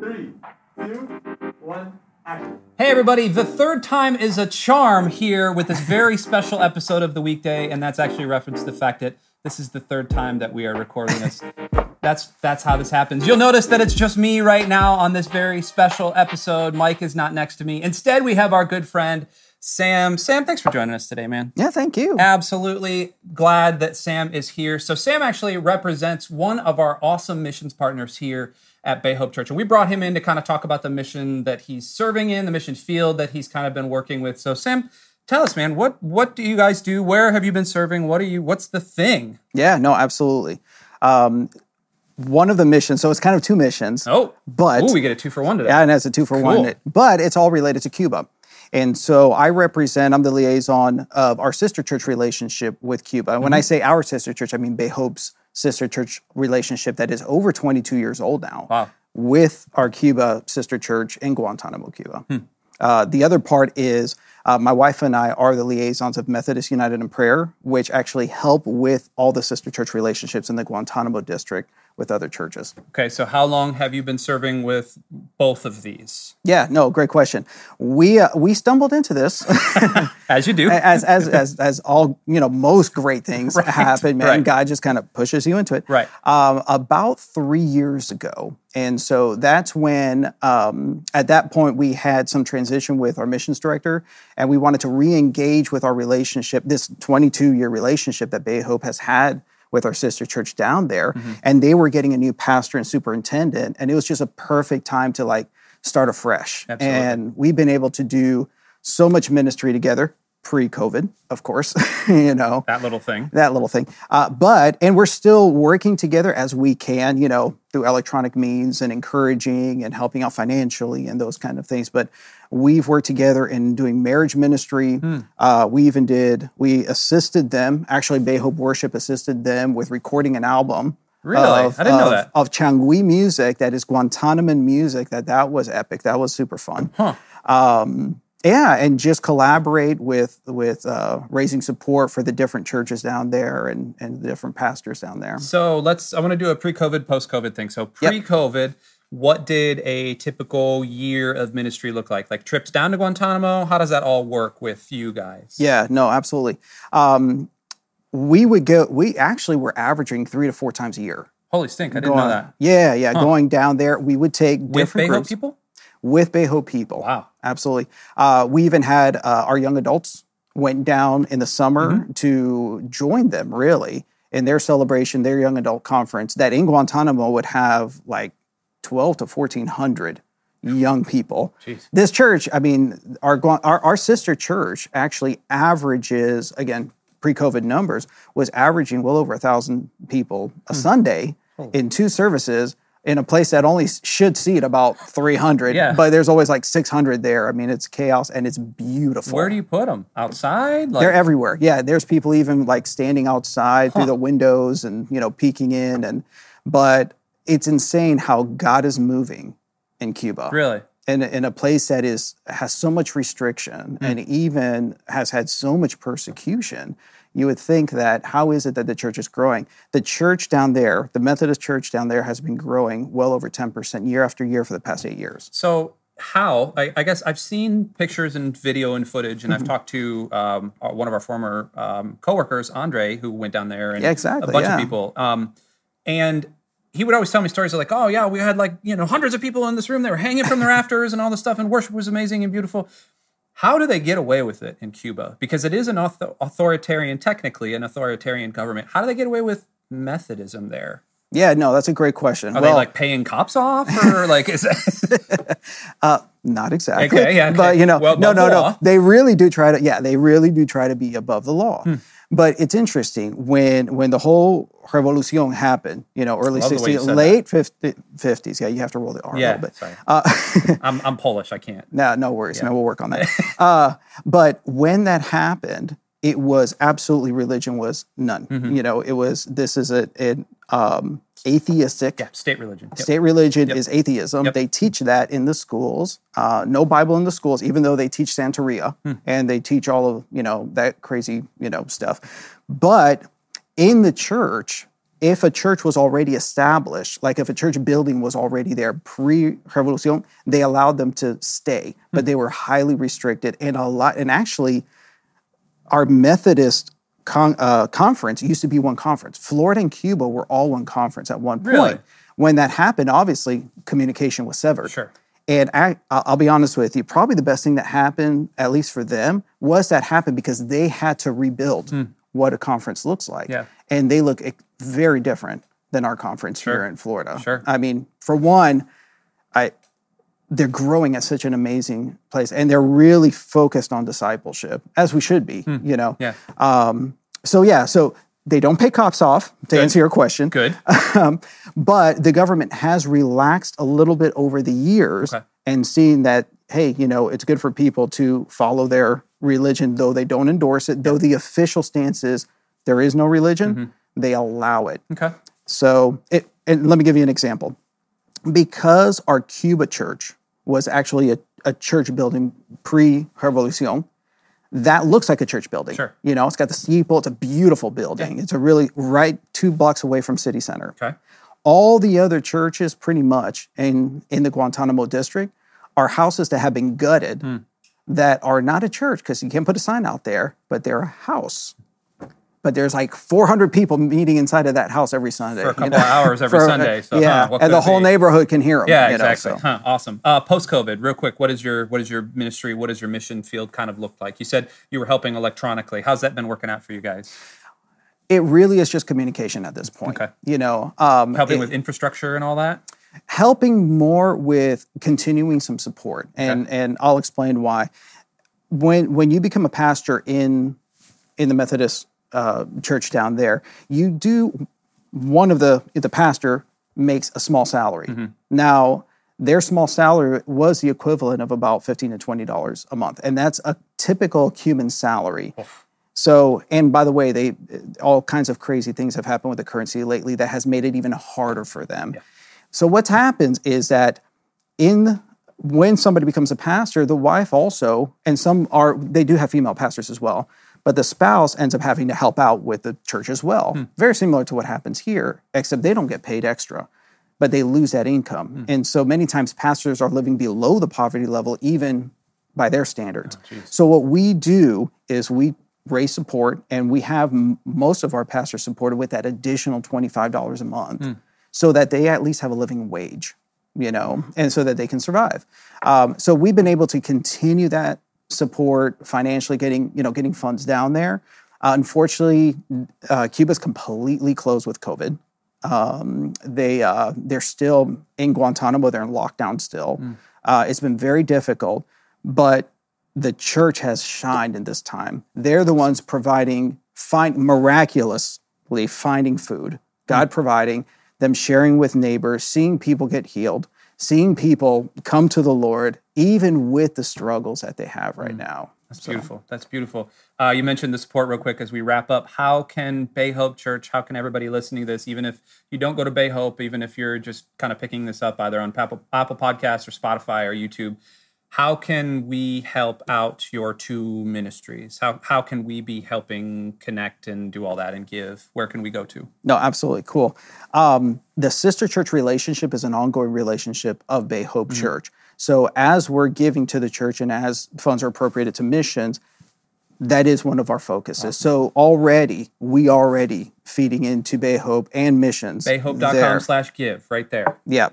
Three, two, one. Hey, everybody, the third time is a charm here with this very special episode of The Weekday, and that's actually a reference to the fact that this is the third time that we are recording this. That's that's how this happens. You'll notice that it's just me right now on this very special episode. Mike is not next to me. Instead, we have our good friend Sam. Sam, thanks for joining us today, man. Yeah, thank you. Absolutely glad that Sam is here. So, Sam actually represents one of our awesome missions partners here at Bay Hope Church. And we brought him in to kind of talk about the mission that he's serving in, the mission field that he's kind of been working with. So, Sam, tell us, man, what what do you guys do? Where have you been serving? What are you what's the thing? Yeah, no, absolutely. Um, one of the missions, so it's kind of two missions. Oh, but ooh, we get a two for one today. Yeah, and it's a two for Cool. one. But it's all related to Cuba. And so I represent, I'm the liaison of our sister church relationship with Cuba. And when Mm-hmm. I say our sister church, I mean Bay Hope's sister church relationship that is over 22 years old now Wow. with our Cuba sister church in Guantanamo, Cuba. Hmm. Uh, the other part is uh, my wife and I are the liaisons of Methodist United in Prayer, which actually help with all the sister church relationships in the Guantanamo district with other churches. Okay, so how long have you been serving with both of these? Yeah, no, great question. We uh, we stumbled into this As you do. as as as as all you know most great things happen. Man, right. God just kind of pushes you into it. Right. Um, about three years ago, and so that's when um, at that point we had some transition with our missions director, and we wanted to re-engage with our relationship, this 22 year relationship that Bay Hope has had with our sister church down there, Mm-hmm. and they were getting a new pastor and superintendent, and it was just a perfect time to like start afresh. Absolutely. And we've been able to do so much ministry together pre-COVID, of course, you know that little thing. that little thing. Uh, but and we're still working together as we can, you know, through electronic means and encouraging and helping out financially and those kind of things. But we've worked together in doing marriage ministry. Hmm. Uh, we even did. We assisted them. Actually, Bay Hope Worship assisted them with recording an album. Really? Of, I didn't know that. Of Changui music, that is Guantanaman music. That that was epic. That was super fun. Huh. Um, yeah, and just collaborate with with uh, raising support for the different churches down there and and the different pastors down there. So let's. I want to do a pre-COVID, post-COVID thing. So pre-COVID, what did a typical year of ministry look like? Like trips down to Guantanamo. How does that all work with you guys? Yeah, no, absolutely. Um, we would go. We actually were averaging three to four times a year. Holy stink! I didn't know that. Yeah, yeah, going down there. We would take With different groups people. With Bay people. Wow. absolutely. Uh, we even had uh, our young adults went down in the summer Mm-hmm. to join them really in their celebration, their young adult conference that in Guantanamo would have like twelve to fourteen hundred young people. Jeez. This church, I mean, our, our our sister church actually averages again pre-COVID numbers was averaging well over a thousand people a Hmm. Sunday in two services in a place that only should seat about 300 Yeah. but there's always like 600 there i mean it's chaos and it's beautiful Where do you put them? Outside? Like, they're everywhere yeah there's people even like standing outside through the windows and you know peeking in and but it's insane how god is moving in cuba really? In, in a place that is has so much restriction Hmm. and even has had so much persecution you would think that how is it that the church is growing the church down there the methodist church down there has been growing well over 10% year after year for the past eight years So how? I, I guess I've seen pictures and video and footage, Mm-hmm. and I've talked to um, uh, one of our former um, coworkers, Andre, who went down there, and Yeah, exactly, a bunch yeah. of people. Um, and he would always tell me stories of like, oh yeah, we had like you know hundreds of people in this room. They were hanging from the rafters and all this stuff, and worship was amazing and beautiful. How do they get away with it in Cuba? Because it is an author- authoritarian, technically an authoritarian government. How do they get away with Methodism there? yeah no that's a great question Are well they like paying cops off, or like is that not exactly Okay, yeah, okay. but you know Well, no no no law. they really do try to yeah they really do try to be above the law Hmm. But it's interesting when when the whole revolution happened you know early Love the way you 60s late 50, 50s yeah you have to roll the r a yeah? little bit Sorry, uh, I'm I'm Polish. I can't. No, no worries, man. We'll work on that. uh, but when that happened, it was absolutely religion was none. Mm-hmm. You know, it was this is a, an um, atheistic Yeah, state religion. Yep. state religion is atheism. Yep. They teach that in the schools. Uh, no Bible in the schools, even though they teach Santeria Hmm. and they teach all of you know that crazy you know stuff. But in the church, if a church was already established, like if a church building was already there pre Revolution, they allowed them to stay, but they were highly restricted and a lot. And actually, our Methodist con, uh, conference used to be one conference. Florida and Cuba were all one conference at one point. Really? When that happened, obviously communication was severed. Sure. And I, I'll I'll be honest with you, probably the best thing that happened, at least for them, was that happened because they had to rebuild what a conference looks like. Yeah. And they look very different than our conference Sure. here in Florida. Sure. I mean, for one, I they're growing at such an amazing place and they're really focused on discipleship, as we should be, you know. Yeah. Um, so yeah, so they don't pay cops off to answer your question. Good. Um, but the government has relaxed a little bit over the years Okay. and seeing that, hey, you know, it's good for people to follow their religion, though they don't endorse it, though the official stance is there is no religion, Mm-hmm. they allow it. Okay. So, it, and let me give you an example. Because our Cuba church was actually a, a church building pre Revolution, that looks like a church building. Sure. You know, it's got the steeple, it's a beautiful building. It's a really right two blocks away from city center. Okay. All the other churches, pretty much, in, in the Guantanamo district, are houses that have been gutted Hmm. that are not a church because you can't put a sign out there, but they're a house. But there's like 400 people meeting inside of that house every Sunday. For a couple of hours every Sunday, so, yeah, huh, and the whole be? neighborhood can hear them. Yeah, you know, exactly. so. Huh, awesome. Uh, Post COVID, real quick, what is your what is your ministry? What does your mission field kind of look like? You said you were helping electronically. How's that been working out for you guys? It really is just communication at this point. Okay. You know, um, Helping it- with infrastructure and all that. helping more with continuing some support and and I'll explain why when when you become a pastor in in the Methodist uh, church down there you do one of the the pastor makes a small salary. Now their small salary was the equivalent of about 15 to 20 dollars a month and that's a typical Cuban salary. So, and by the way, they all kinds of crazy things have happened with the currency lately that has made it even harder for them. So, what happens is that in when somebody becomes a pastor, the wife also, and some are they do have female pastors as well, but the spouse ends up having to help out with the church as well. Hmm. Very similar to what happens here, except they don't get paid extra, but they lose that income. Hmm. And so many times pastors are living below the poverty level, even by their standards. Oh, so what we do is we raise support, and we have m- most of our pastors supported with that additional twenty-five dollars a month, hmm. so that they at least have a living wage, you know, and so that they can survive. Um, so we've been able to continue that support financially, getting you know getting funds down there. Uh, unfortunately, uh, Cuba's completely closed with COVID. Um, they uh, they're still in Guantanamo. They're in lockdown still. Uh, it's been very difficult, but the church has shined in this time. They're the ones providing, find miraculously finding food. God providing them, sharing with neighbors, seeing people get healed, seeing people come to the Lord, even with the struggles that they have right now. That's beautiful. That's beautiful. Uh, you mentioned the support real quick as we wrap up. How can Bay Hope Church, how can everybody listening to this, even if you don't go to Bay Hope, even if you're just kind of picking this up either on Apple, Apple Podcasts or Spotify or YouTube, how can we help out your two ministries? How, how can we be helping connect and do all that and give? Where can we go to? No, absolutely cool. Um, the sister church relationship is an ongoing relationship of Bay Hope Church. So as we're giving to the church and as funds are appropriated to missions, that is one of our focuses. So already we already feeding into Bay Hope and missions. there. Bayhope.com slash give right there. Yeah.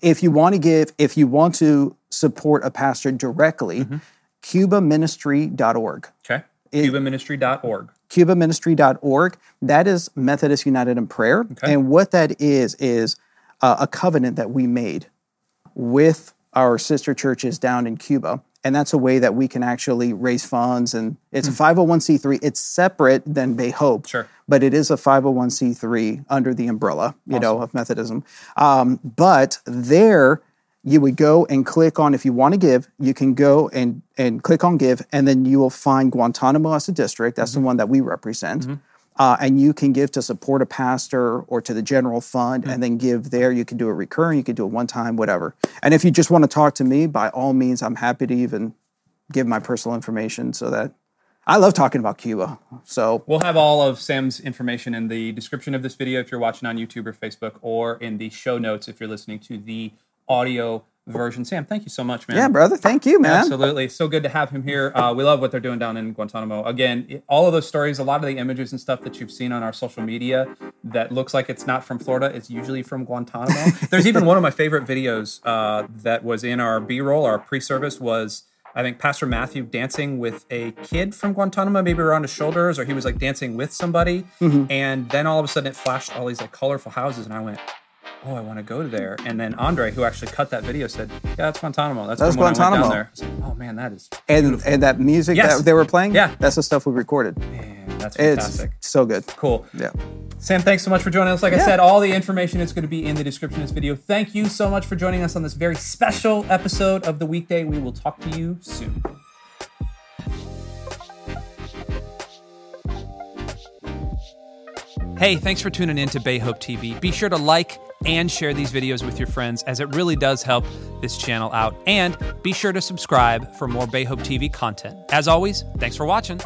If you want to give, if you want to support a pastor directly, Mm-hmm. cubaministry.org. Okay. CubaMinistry.org. cubaministry.org. That is Methodist United in Prayer. And what that is, is uh, a covenant that we made with our sister churches down in Cuba. And that's a way that we can actually raise funds. And it's a 501c3. It's separate than Bay Hope. Sure. But it is a 501c3 under the umbrella, you know, of Methodism. Um, but there, you would go and click on if you want to give you can go and and click on give and then you will find guantanamo as a district. That's the mm-hmm. one that we represent. Mm-hmm. Uh, and you can give to support a pastor or to the general fund mm. and then give there. You can do it recurring you can do it one time whatever. And if you just want to talk to me by all means i'm happy to even give my personal information so that I love talking about Cuba. So. We'll have all of Sam's information in the description of this video if you're watching on YouTube or Facebook, or in the show notes if you're listening to the audio version. Sam, thank you so much, man. yeah, brother, thank you, man. Absolutely. So good to have him here. Uh, we love what they're doing down in Guantanamo. Again, it- all of those stories, a lot of the images and stuff that you've seen on our social media that looks like it's not from Florida, it's usually from Guantanamo. There's even one of my favorite videos uh, that was in our B roll, our pre service, was. I think Pastor Matthew dancing with a kid from Guantanamo, maybe around his shoulders, or he was like dancing with somebody. And then all of a sudden it flashed all these like colorful houses, and I went, oh, I want to go there. And then Andre, who actually cut that video, said, yeah, that's Guantanamo. That's, That's from I went down Guantanamo. there. I was like, oh man, that is And and that music Yes. that they were playing, Yeah. that's the stuff we recorded. man, that's It's fantastic. so good. Cool. Yeah. Sam, thanks so much for joining us. Like I said, all the information is going to be in the description of this video. Thank you so much for joining us on this very special episode of the weekday. We will talk to you soon. Hey, thanks for tuning in to Bay Hope TV. Be sure to like and share these videos with your friends as it really does help this channel out. And be sure to subscribe for more Bay Hope TV content. As always, thanks for watching.